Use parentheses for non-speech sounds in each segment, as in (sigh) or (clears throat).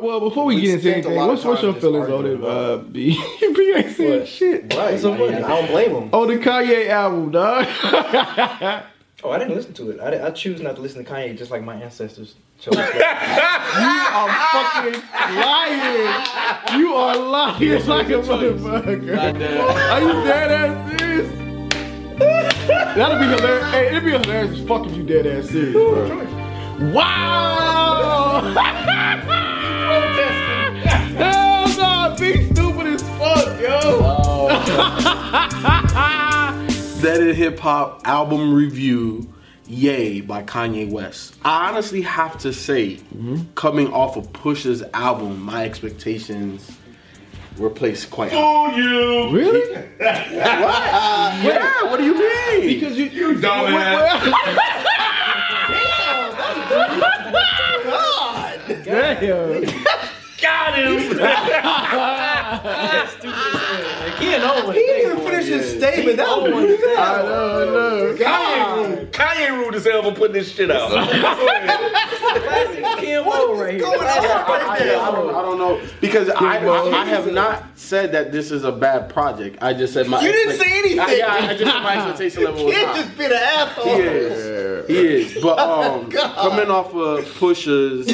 Well, before we, We get into anything, what's, what's your feelings on it, uh, B? (laughs) B ain't saying What? shit. Right. so funny. I don't blame him. On the Kanye album, dog. (laughs) Oh, I didn't listen to it. I, I choose not to listen to Kanye just like my ancestors chose. (laughs) you are fucking lying. You are lying you like a motherfucker. Are you dead ass serious? That'll be hilarious. Hey, it'd be hilarious as fuck if you dead ass serious, bro. Wow! That is Hip Hop album review, ye by Kanye West. I honestly have to say, mm-hmm. coming off of Push's album, my expectations were placed quite high. you. Really? (laughs) Yeah, what do you mean? Because you, you dumbass. (laughs) Damn. God! Got him. (laughs) he didn't know what He didn't even finish his statement. That was one. I know, I know. Kanye ruled. Kanye ruled his hell for putting this shit out. Ken Wo right here. I, I don't, I don't know because I, I, I have not said that this is a bad project. I just said my. You didn't say anything. I, yeah, I just said my expectation level was Kid high. just been an asshole. He is. He is. But um, coming off of Pusha's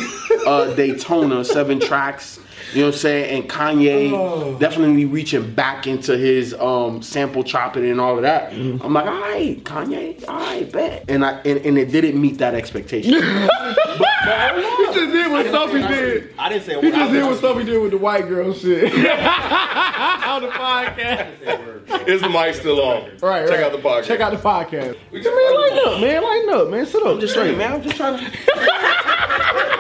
uh, Daytona, seven tracks, you know what I'm saying? And Kanye definitely reaching back into his um, sample chopping and all of that. I'm like, all right, Kanye, all right, bet. And I and, and it didn't meet that expectation. (laughs) He just did what Sophie did. I didn't say He just did what Sophie did with the white girl shit. (laughs) On the podcast. Is the mic still on? Right, Check right. out the podcast. Check out the podcast. Man, lighten up, man. Lighten up, man. Sit up. just saying, man. I'm just trying (laughs) to.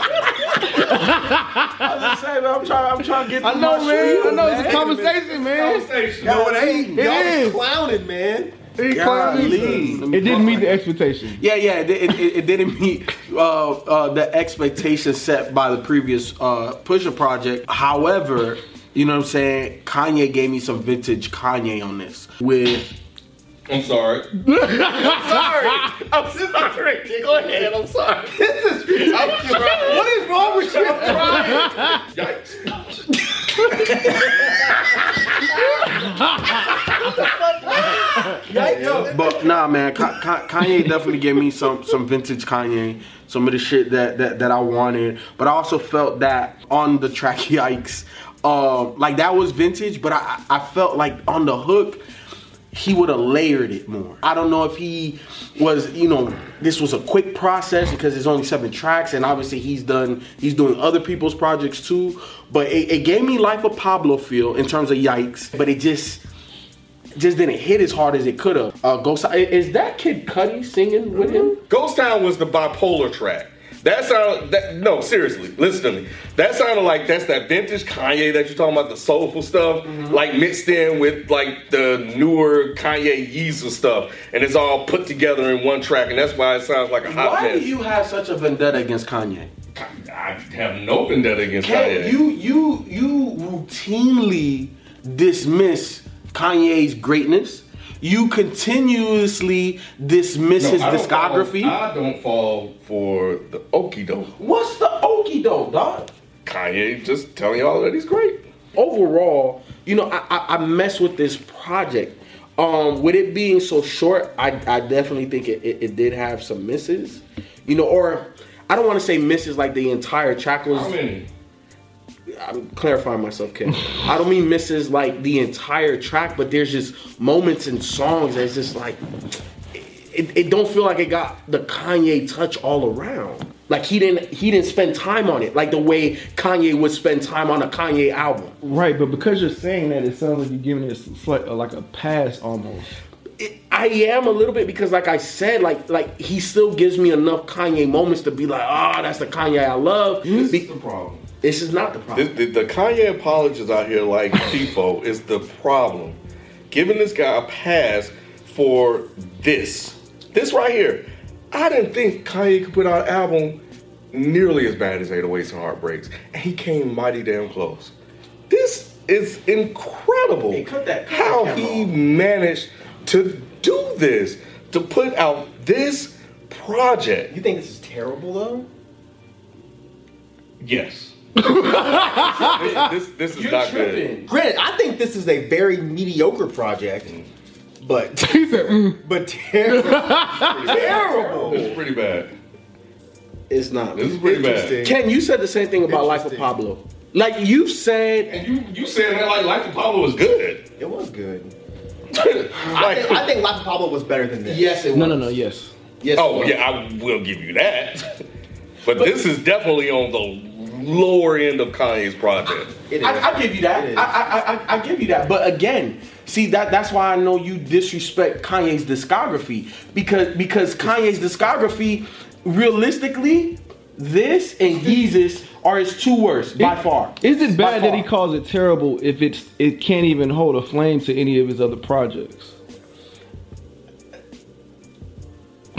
I'm just saying. I'm trying. I'm trying to get. I know, my man. shit, I know it's a conversation, man. No, it ain't. It Y'all is. clowning, man. He Golly. It didn't meet the expectation. Yeah, yeah, it, it, it, it didn't meet uh, uh, the expectations set by the previous uh, Pusha project. However, you know what I'm saying? Kanye gave me some vintage Kanye on this with I'm sorry. (laughs) I'm sorry. (laughs) I'm sorry. Go ahead. I'm sorry. This is. I'm trying. What is wrong with you? Yikes. But nah, man, Ka- Ka- Kanye definitely gave me some some vintage Kanye, some of the shit that that, that I wanted. But I also felt that on the track (laughs) "Yikes," um, like that was vintage. But I I felt like on the hook, he would have layered it more. I don't know if he was, you know, this was a quick process because it's only seven tracks, and obviously he's done, he's doing other people's projects too. But it, it gave me Life of Pablo feel in terms of Yikes, but it just just didn't hit as hard as it could have. Uh, Ghost, is that Kid Cudi singing with him? Ghost Town was the bipolar track. That sounded that no seriously. Listen to me. That sounded like that's that vintage Kanye that you're talking about, the soulful stuff, mm-hmm. like mixed in with like the newer Kanye Yeezus stuff, and it's all put together in one track, and that's why it sounds like a hot Why mess. do you have such a vendetta against Kanye? I have no vendetta against Can Kanye. you you you routinely dismiss Kanye's greatness? You continuously dismiss No, his I discography. Fall, I don't fall for the okie doke. What's the okie doke, dog? Kanye just telling y'all that he's great. overall, you know, I, I, I mess with this project. Um, with it being so short, I, I definitely think it, it, it did have some misses. You know, or I don't want to say misses like the entire track was. How many? I'm clarifying myself, Ken. I don't mean misses like the entire track, but there's just moments and songs that's just like it, it don't feel like it got the Kanye touch all around. Like he didn't he didn't spend time on it like the way Kanye would spend time on a Kanye album. Right, but because you're saying that, it sounds like you're giving it slight, like a pass almost. It- I am a little bit because, like I said, like like he still gives me enough Kanye moments to be like, ah, that's the Kanye I love. This Be- is the problem. This is not the problem. The, the, the Kanye apologists out here like FIFO is the problem. Giving this guy a pass for this. This right here. I didn't think Kanye could put out an album nearly as bad as 808s and Heartbreaks. And he came mighty damn close. This is incredible. That- how he off. managed to do this, to put out this project. You think this is terrible though? Yes. (laughs) this, this, this is You're not good. Granted, I think this is a very mediocre project, but (laughs) said, mm. but terrible. terrible. This is pretty bad. It's not. This is pretty bad. Interesting. Ken, you said the same thing about Life of Pablo. Like you said, And you you saying that like Life of Pablo was good? It was good. (laughs) I think, I think Life of Pablo was better than this. yes, it was. no, no, no, yes. Yes, oh yeah, I will give you that. But, this is definitely on the lower end of Kanye's project. It is. I, I give you that. I, I, I, I give you that. But again, see that that's why I know you disrespect Kanye's discography because because Kanye's discography, realistically, this and Yeezus are his two worst by Is- far. Is it bad that he calls it terrible if it's it can't even hold a flame to any of his other projects?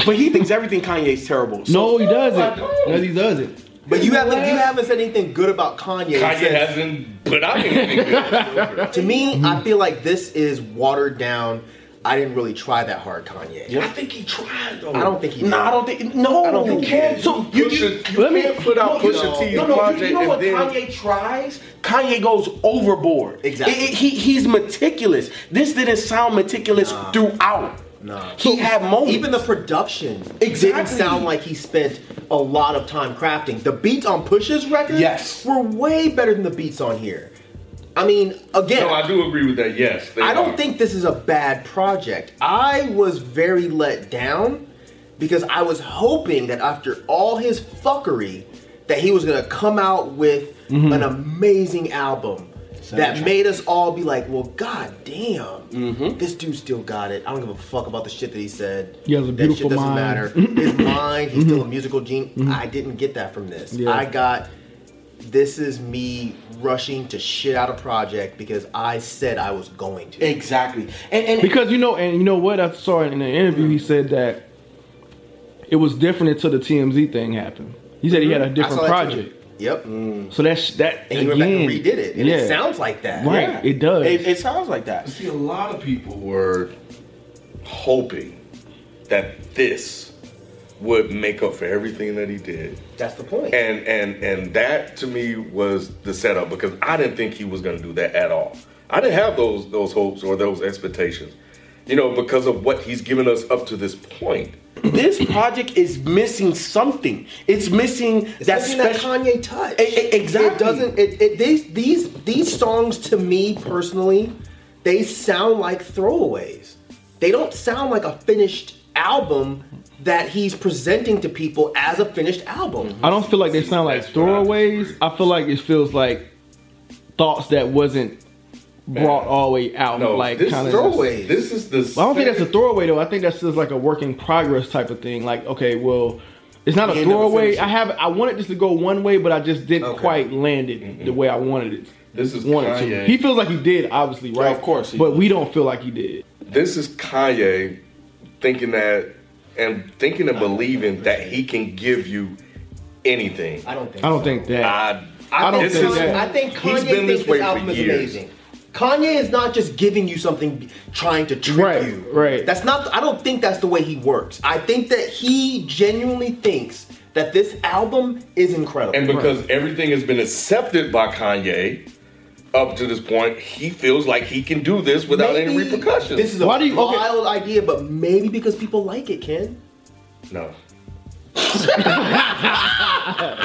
But he thinks everything Kanye's terrible. So- No, he doesn't. I don't. No, he doesn't. But you haven't you haven't said anything good about Kanye. Kanye since- hasn't put out anything good. (laughs) To me, I feel like this is watered down. I didn't really try that hard, Kanye. I think he tried though. I don't think he. No, did. I don't think. No, I don't think you he can't. So you, Pusha, you, you let me- can't put out no, Pusha no, T's No, no, project you, you know what then Kanye tries? Kanye goes overboard. Exactly. It- it- he, he's meticulous. This didn't sound meticulous throughout. No. He had moments. Even the production Exactly. didn't sound like he spent a lot of time crafting. The beats on Push's record Yes. were way better than the beats on here. I mean, again, No, I do agree with that. Yes, they I don't are. think this is a bad project. I was very let down because I was hoping that after all his fuckery, that he was gonna come out with Mm-hmm. an amazing album that made us all be like, "Well, god damn, Mm-hmm. this dude still got it. I don't give a fuck about the shit that he said. He has a that beautiful shit doesn't mind." matter. His (clears throat) mind, he's still a musical genius. I didn't get that from this. Mm-hmm. Yeah. I got." This is me rushing to shit out a project because I said I was going to. exactly. And, and Because you know, and you know what? I saw in an interview he said that it was different until the TMZ thing happened. He said he had a different saw too. project. Yep. Mm. So that's that And he again. went back and redid it, and yeah. it sounds like that. right. It does. It, it sounds like that. See, a lot of people were hoping that this would make up for everything that he did. That's the point. And and and that to me was the setup because I didn't think he was going to do that at all. I didn't have those those hopes or those expectations. You know, because of what he's given us up to this point. (clears throat) This project is missing something. It's missing it's that missing that. Kanye touch. E- e- exactly. It doesn't. It, it these these these songs to me personally, they sound like throwaways. They don't sound like a finished album that he's presenting to people as a finished album. I don't feel like they sound like That's what I throwaways. I feel like it feels like thoughts that wasn't brought all the way out. No, like this kind is of. throwaways. This is the. I don't think that's a throwaway though. I think that's just like a work in progress type of thing. Like, okay, well, it's not a throwaway. finish. I have. I wanted this to go one way, but I just didn't Okay. quite land it the way I wanted it. This is wanted Kanye. to. He feels like he did, obviously, right? of course he But does. we don't feel like he did. This is Kanye thinking that and thinking and believing that he can give you anything. I don't think. I don't so. think that. I, I don't this think that. I think He's Kanye been thinks this way for album is years. amazing. Kanye is not just giving you something, trying to trick Right, you. right. That's not. I don't think that's the way he works. I think that he genuinely thinks that this album is incredible. And because everything has been accepted by Kanye up to this point, he feels like he can do this without any repercussions. This is a Why do you- okay. wild idea, but maybe because people like it, Ken. no. (laughs)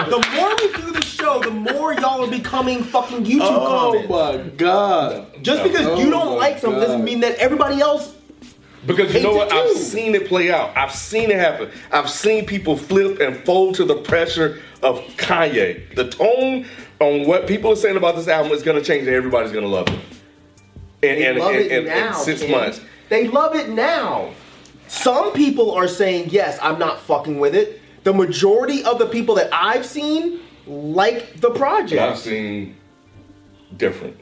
The more we do the show, the more y'all are becoming fucking YouTube Oh comments. my god. Just because Oh you don't my like something doesn't mean that everybody else. Because you know what? I've do. seen it play out. I've seen it happen. I've seen people flip and fold to the pressure of Kanye. The tone on what people are saying about this album is going to change, and everybody's going to love it. And, They and, love and, it and- now. and six Ken. months. They love it now. Some people are saying, yes, I'm not fucking with it. The majority of the people that I've seen like the project. I've seen different.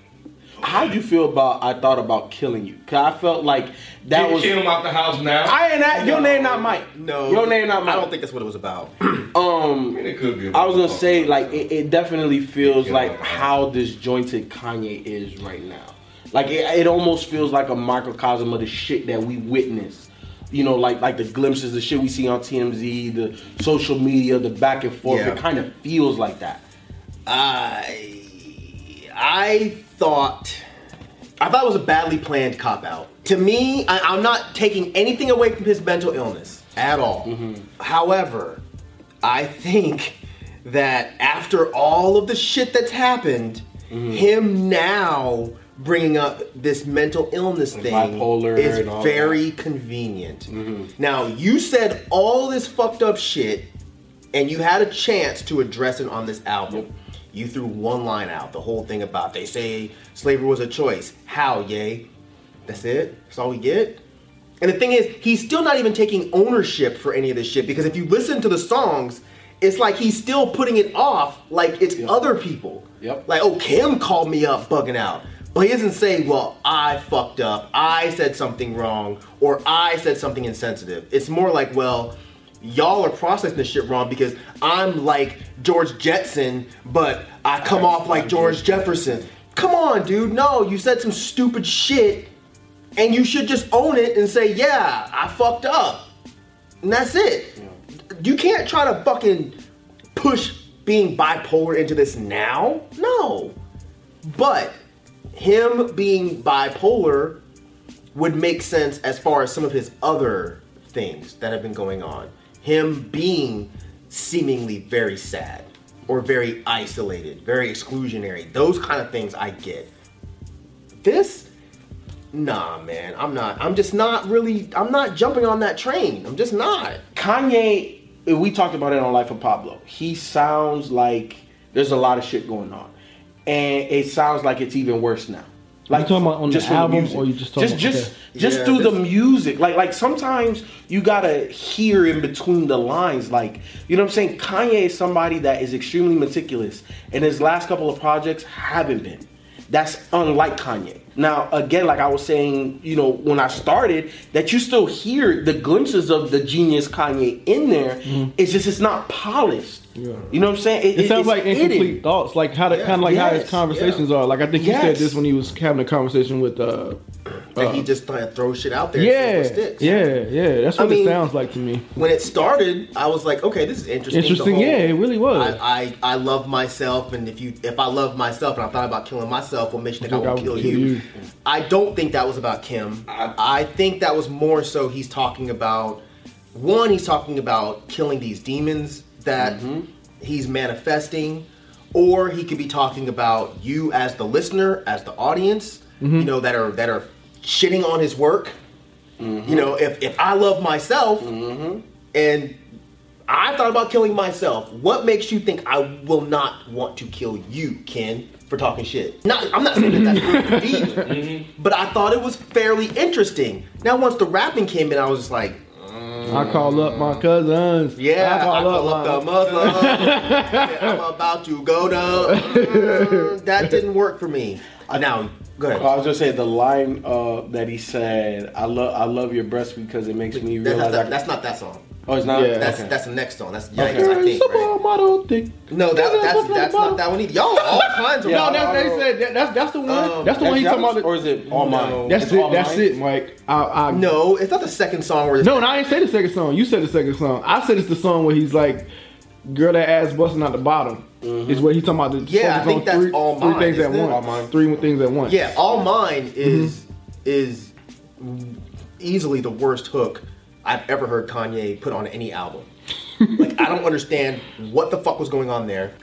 How do you feel about I thought about killing you? Cause I felt like that was him out the house now. I ain't that your name not Mike. No. Your name not Mike. I don't think that's what it was about. (clears throat) um it could be. I was gonna say like it, it definitely feels like how disjointed Kanye is right now. Like it, it almost feels like a microcosm of the shit that we witness. You know, like like the glimpses, the shit we see on TMZ, the social media, the back and forth. Yeah. It kind of feels like that. I I thought I thought it was a badly planned cop out. To me, I, I'm not taking anything away from his mental illness at all. Mm-hmm. However, I think that after all of the shit that's happened, mm-hmm. him now bringing up this mental illness thing bipolar is very convenient. Now, you said all this fucked up shit and you had a chance to address it on this album. You threw one line out, the whole thing about they say slavery was a choice. How, yay? That's it? That's all we get? And the thing is, he's still not even taking ownership for any of this shit because if you listen to the songs, it's like he's still putting it off like it's other people. Yep. Like, oh, Kim called me up bugging out. But he doesn't say, well, I fucked up, I said something wrong, or I said something insensitive. It's more like, well, y'all are processing this shit wrong because I'm like George Jetson, but I come off like George Jefferson. Come on, dude. No, you said some stupid shit, and you should just own it and say, yeah, I fucked up. And that's it. You can't try to fucking push being bipolar into this now. No. But him being bipolar would make sense as far as some of his other things that have been going on. Him being seemingly very sad or very isolated, very exclusionary. Those kind of things I get. This nah, man. I'm not I'm just not really I'm not jumping on that train. I'm just not. Kanye, we talked about it on Life of Pablo. He sounds like there's a lot of shit going on, and it sounds like it's even worse now. Like you talking about on the from album, music. or you just talking just about- just okay. just Yeah, through the music? Like like sometimes you gotta hear in between the lines. Like you know what I'm saying? Kanye is somebody that is extremely meticulous, and his last couple of projects haven't been. That's unlike Kanye. Now, again, like I was saying, you know, when I started, that you still hear the glimpses of the genius Kanye in there. It's just it's not polished. You know what I'm saying? It sounds it's like hidden. incomplete thoughts, like how the, kind of like how his Yes, conversations are. Like I think he said this when he was having a conversation with. uh Like he uh, just kind of throws shit out there. Yeah, what sticks. yeah, yeah. That's I what mean- it sounds like to me. When it started, I was like, okay, this is interesting. Interesting, whole- yeah, it really was. I, I I love myself, and if you if I love myself and I thought about killing myself, what makes you think I, think I will would kill kill you? you. I don't think that was about Kim. I, think that was more so he's talking about one. He's talking about killing these demons that mm-hmm. he's manifesting, or he could be talking about you as the listener, as the audience. Mm-hmm. You know that are that are shitting on his work. You know, if if I love myself and I thought about killing myself. What makes you think I will not want to kill you, Ken, for talking shit? Not, I'm not saying that that's (laughs) really deep, but I thought it was fairly interesting. Now, once the rapping came in, I was just like, I call up my cousins. yeah, I call, up, my- the Muslim. (laughs) I'm about to go down. Mm, (laughs) that didn't work for me. Uh, now, go ahead. I was just saying the line uh, that he said, "I love I love your breast because it makes me realize." that's, I- that's not that song. oh, it's not. Yeah. That's Okay. that's the next song. That's Yikes, Okay. I think. Right? I don't. No, that, that's that's not that one either. Y'all all kinds of. (laughs) No, wrong. that's they said that, that's that's the one. Um, that's the one he talking about. or is it all No. that's It's it. That's mine? it, Mike. I, I, No, it's not the second song where. No, no, I ain't say the second song. You said the second song. I said it's the song where he's like, "Girl, that ass busting out the bottom." Is what he's talking about. The Yeah, I think that's three, All three Mine, things at isn't once. All Mine. Three things at once. Yeah, all mine is Mm-hmm. is easily the worst hook I've ever heard Kanye put on any album. like I don't understand what the fuck was going on there. (laughs)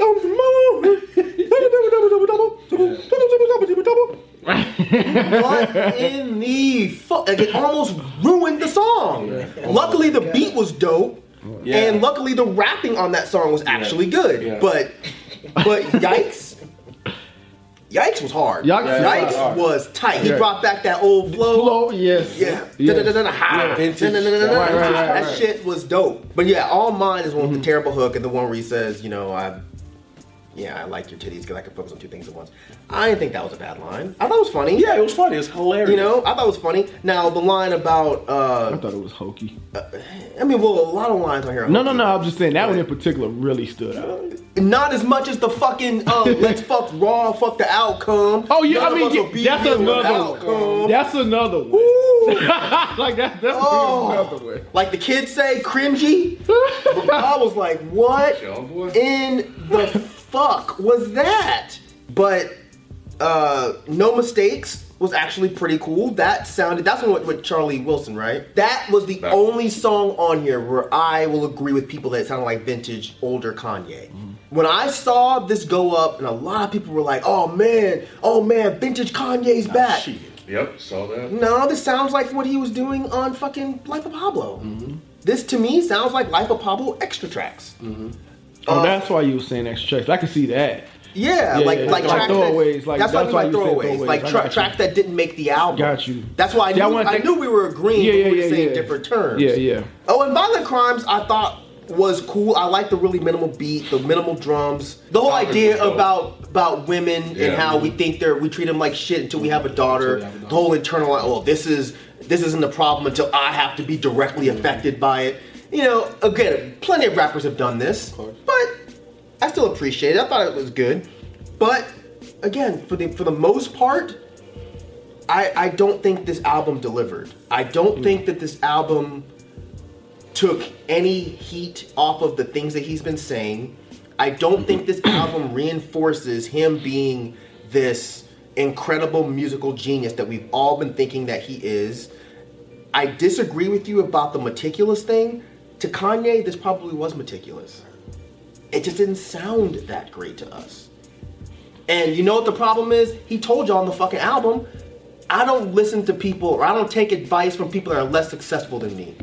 what in the fuck? Like it almost ruined the song. Luckily the beat was dope, Yeah. and luckily the rapping on that song was actually good. Yeah. But but yikes. Yikes was hard. Yikes was Yikes hard. was tight. He brought back that old flow. Flow, yes. Yeah. That shit was dope. But yeah, all mine is one with the mm-hmm. terrible hook and the one where he says, you know, I yeah, I like your titties because I can focus on two things at once. I didn't think that was a bad line. I thought it was funny. Yeah, it was funny. It was hilarious. You know, I thought it was funny. Now the line about uh, I uh thought it was hokey. I mean well a lot of lines on here. No, no, hokey. no. I'm just saying that one in particular really stood out. Not as much as the fucking uh, (laughs) let's fuck raw, fuck the outcome. Oh yeah, None I mean us will yeah, be that's here with another one. That's another one. (laughs) Like that, that's Oh. another one. like the kids say, cringy. (laughs) I was like, what in the fuck was that? But uh, no mistakes was actually pretty cool. That sounded that's one with, with Charlie Wilson, right? That was the That- only song on here where I will agree with people that it sounded like vintage older Kanye. Mm-hmm. When I saw this go up, and a lot of people were like, "Oh man, oh man, vintage Kanye's back." Yep, saw that. No, this sounds like what he was doing on fucking Life of Pablo. Mm-hmm. This to me sounds like Life of Pablo extra tracks. Mm-hmm. Oh, uh, that's why you were saying extra tracks. I can see that. Yeah, Yeah, like yeah, like, like throwaways, That, like, that's, that's why I mean you like said throwaways, throwaways, like I tra- tracks that didn't make the album. Got you. That's why I I knew, wanna I, knew we were agreeing, Yeah, but we were yeah, saying yeah. different terms. Yeah, yeah. Oh, and Violent Crimes, I thought was cool. I like the really minimal beat, the minimal drums, the whole idea about about women and how we think they're we treat them like shit until we have a daughter. The whole internal, oh, this is this isn't a problem until I have to be directly mm. affected by it. You know, again, plenty of rappers have done this, but I still appreciate it. I thought it was good, but again, for the for the most part, I I don't think this album delivered. I don't hmm. think that this album took any heat off of the things that he's been saying. I don't think this (clears throat) album reinforces him being this incredible musical genius that we've all been thinking that he is. I disagree with you about the meticulous thing. To Kanye, this probably was meticulous. It just didn't sound that great to us. And you know what the problem is? He told y'all on the fucking album, I don't listen to people or I don't take advice from people that are less successful than me.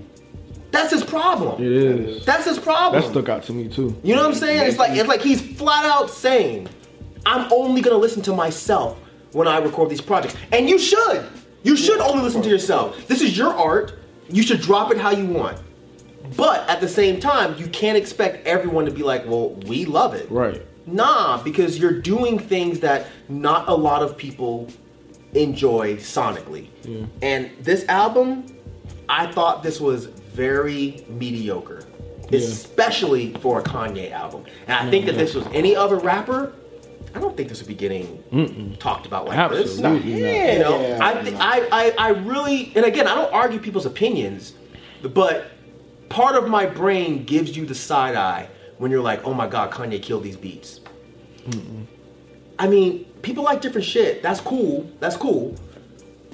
That's his problem. It is. That's his problem. That stuck out to me too. You know what I'm saying? It's like it's like he's flat out saying, "I'm only gonna listen to myself when I record these projects," and you should. You should only listen to yourself. This is your art. You should drop it how you want. But at the same time, you can't expect everyone to be like, "Well, we love it." Right. Nah, because you're doing things that not a lot of people enjoy sonically. And this album, I thought this was very mediocre, especially for a Kanye album. And I think that this was any other rapper. I don't think this would be getting talked about like this. Absolutely not. You know, I, thi- I, I, I really, and again, I don't argue people's opinions, but part of my brain gives you the side eye when you're like, oh my god, Kanye killed these beats. I mean, people like different shit. That's cool. That's cool.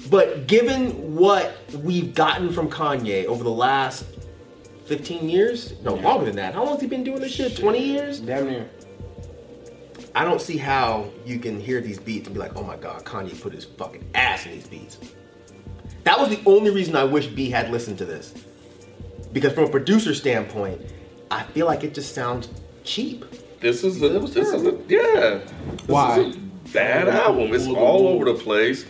But given what we've gotten from Kanye over the last 15 years, no, longer than that. How long has he been doing this shit? 20 years? Damn near. I don't see how you can hear these beats and be like, oh my god, Kanye put his fucking ass in these beats. That was the only reason I wish B had listened to this. Because from a producer standpoint, I feel like it just sounds cheap. This is a It was this is a yeah. This Why? is a bad album. It's all over the place.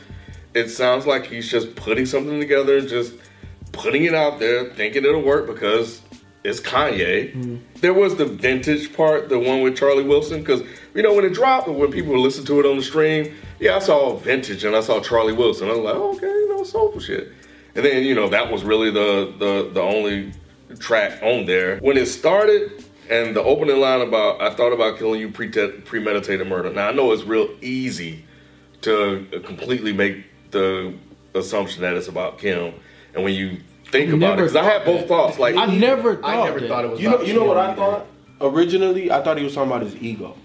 It sounds like he's just putting something together and just putting it out there, thinking it'll work because it's Kanye. Mm-hmm. There was the vintage part, the one with Charlie Wilson, because you know when it dropped, and when people listened to it on the stream, yeah, I saw vintage and I saw Charlie Wilson. I was like, oh, okay, you know, soulful shit. And then you know that was really the the the only track on there. When it started and the opening line about I thought about killing you pre- premeditated murder. Now I know it's real easy to completely make the assumption that it's about Kim, and when you think about it, because I had both that. know, like I never thought I never that. thought it was You know, about you know what I either. thought? Originally, I thought he was talking about his ego.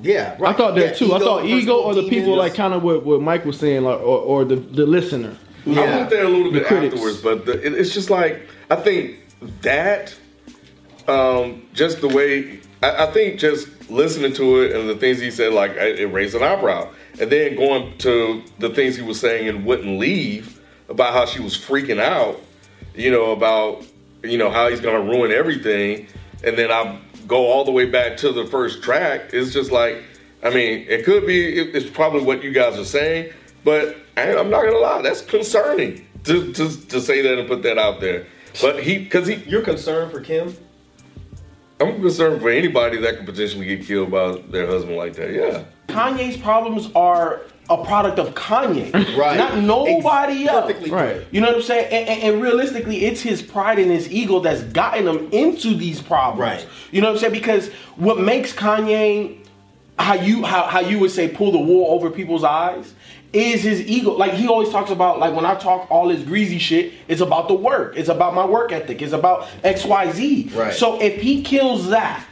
Yeah, I thought that Yeah, too. I thought ego or the people demons. like kind of what, what Mike was saying, like, or, or the the listener. I went there a little bit afterwards, but the, it, it's just like I think that um, just the way I, I think just listening to it and the things he said, like it it raised an eyebrow, and then going to the things he was saying and wouldn't leave about how she was freaking out, you know, about you know how he's gonna ruin everything, and then I go all the way back to the first track. It's just like, I mean, it could be, it- it's probably what you guys are saying, but I, I'm not gonna lie, that's concerning to, to to say that and put that out there. But he, because he, You're concerned for Kim? I'm concerned for anybody that could potentially get killed by their husband like that. Yeah. Kanye's problems are a product of Kanye, (laughs) Right. Not nobody Ex- else. perfectly Right. You know what I'm saying? And, and- and realistically, it's his pride and his ego that's gotten him into these problems. Right. You know what I'm saying? Because what makes Kanye how you how, how you would say pull the wool over people's eyes is his ego. Like he always talks about like when I talk all this greasy shit, it's about the work. It's about my work ethic. It's about XYZ. Right. So if he kills that,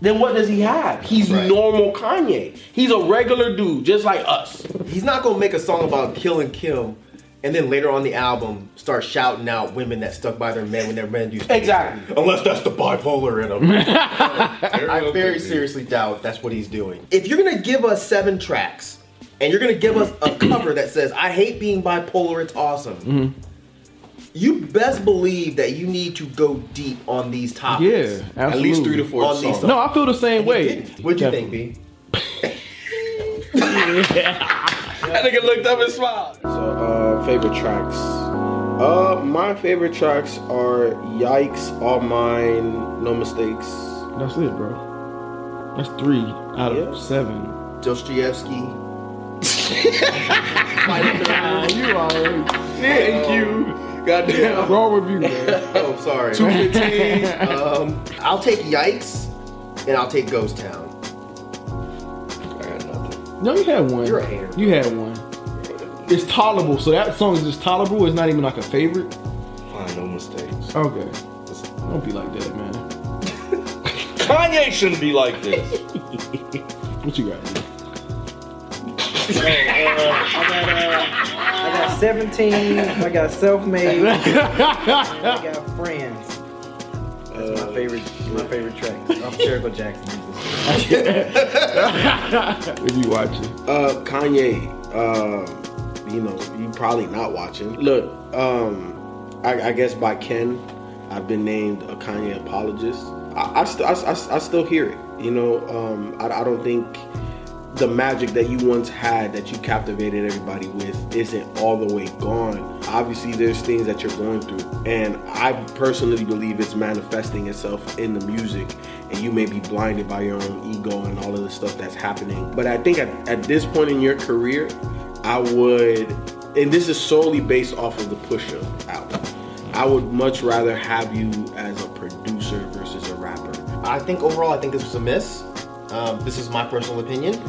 then what does he have? He's Right. normal Kanye. He's a regular dude, just like us. He's not gonna make a song about killing Kim, and then later on the album start shouting out women that stuck by their men when their men used to. Exactly. Unless that's the bipolar in him. (laughs) I very seriously doubt that's what he's doing. If you're gonna give us seven tracks, and you're gonna give us a cover that says "I hate being bipolar, it's awesome," you best believe that you need to go deep on these topics. Yeah, absolutely. At least three to four On songs. songs. No, I feel the same And way. What'd you think, B? (laughs) That nigga looked up and smiled. So, uh, favorite tracks. Uh, my favorite tracks are Yikes, All Mine, No Mistakes. That's it, bro. That's three out of seven. Dostoevsky. You already. Thank you. Goddamn. Wrong review, man. (laughs) Oh, sorry. 215. Um, I'll take Yikes, and I'll take Ghost Town. I got nothing. No, you had one. You're a hater. You had one. It's tolerable, so that song is just tolerable. It's not even like a favorite. Fine, no mistakes. Okay. Don't be like that, man. (laughs) Kanye shouldn't be like this. (laughs) What you got? Man? I got 17. I got self-made. I got friends. That's my favorite. My favorite track. I'm (laughs) Jericho Jackson. If you watching. Uh, Kanye, uh, you know, you probably not watching. Look, um, I, I guess by Ken, I've been named a Kanye apologist. I, I, st- I, I, I still hear it. You know, um, I, I don't think the magic that you once had that you captivated everybody with isn't all the way gone. Obviously, there's things that you're going through, and I personally believe it's manifesting itself in the music, and you may be blinded by your own ego and all of the stuff that's happening. But I think at, at this point in your career, I would, and this is solely based off of the Pusha album. I would much rather have you as a producer versus a rapper. I think overall, I think this was a miss. Um, this is my personal opinion.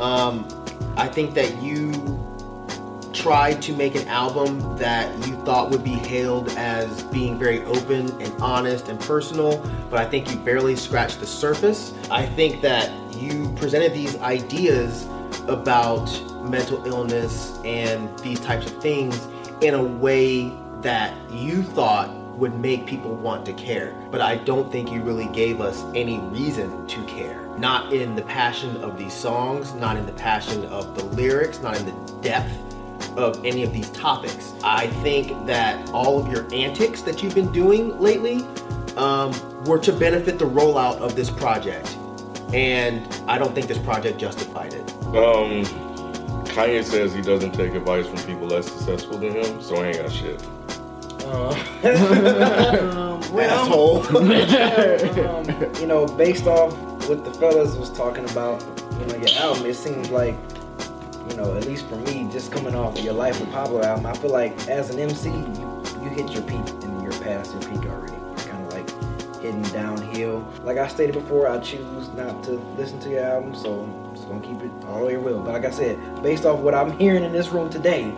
Um, I think that you tried to make an album that you thought would be hailed as being very open and honest and personal, but I think you barely scratched the surface. I think that you presented these ideas about mental illness and these types of things in a way that you thought would make people want to care. But I don't think you really gave us any reason to care. Not in the passion of these songs, not in the passion of the lyrics, not in the depth of any of these topics. I think that all of your antics that you've been doing lately um, were to benefit the rollout of this project. And I don't think this project justified it. Um, Kanye says he doesn't take advice from people less successful than him, so I ain't got shit. (laughs) um, well, Asshole. (laughs) um, you know, based off what the fellas was talking about, you know, your album, it seems like, you know, at least for me, just coming off of your Life with Pablo album, I feel like as an MC, you, you hit your peak and you're past your peak already. It's kind of like heading downhill. Like I stated before, I choose not to listen to your album, so I'm just gonna keep it all the way real. But like I said, based off what I'm hearing in this room today,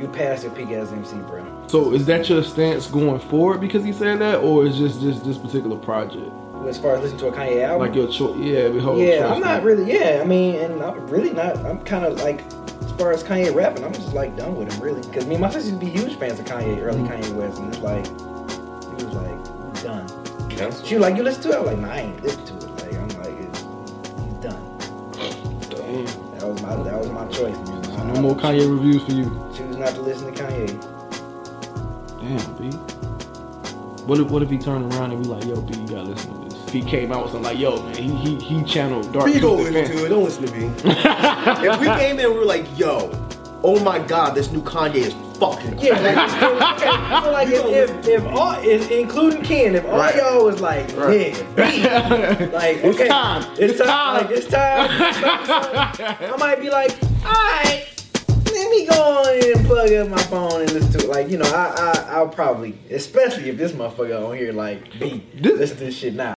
you pass your peak as MC, bro. So is that your stance going forward because he said that, or is just just this particular project As far as listening to a Kanye album, like your choice? Yeah, the whole Yeah, choice I'm not thing. really. Yeah, I mean, and I'm really not. I'm kind of like, as far as Kanye rapping, I'm just like done with him, really. Because me and my sister used to be huge fans of Kanye, early Mm-hmm. Kanye West, and it's like, he was like, done. Cancel. She was like, you listen to it? I was like, nah, I ain't listen to it. Like, I'm like, it's, he's done. Damn. That was my that was my choice. You know? No more Kanye reviews for you. Choose not to listen to Kanye. Damn, B. What if what if he turned around and be like, yo, B, you gotta listen to this? If he came out with something like, yo, man, he he, he channeled dark. You go listen to it. Don't listen to me. if we came in we were like, yo, oh my god, this new Kanye is fucking Yeah, like, okay, so like if, if, if all, if, including Ken, if all Right. y'all was like, yeah, B, like, It's okay, time. it's It's time, time. like, it's time. I might be like, all right, let me go on and plug up my phone and listen to it. Like, you know, I, I, I'll probably, especially if this motherfucker on here, like, B, This- listen to this shit now.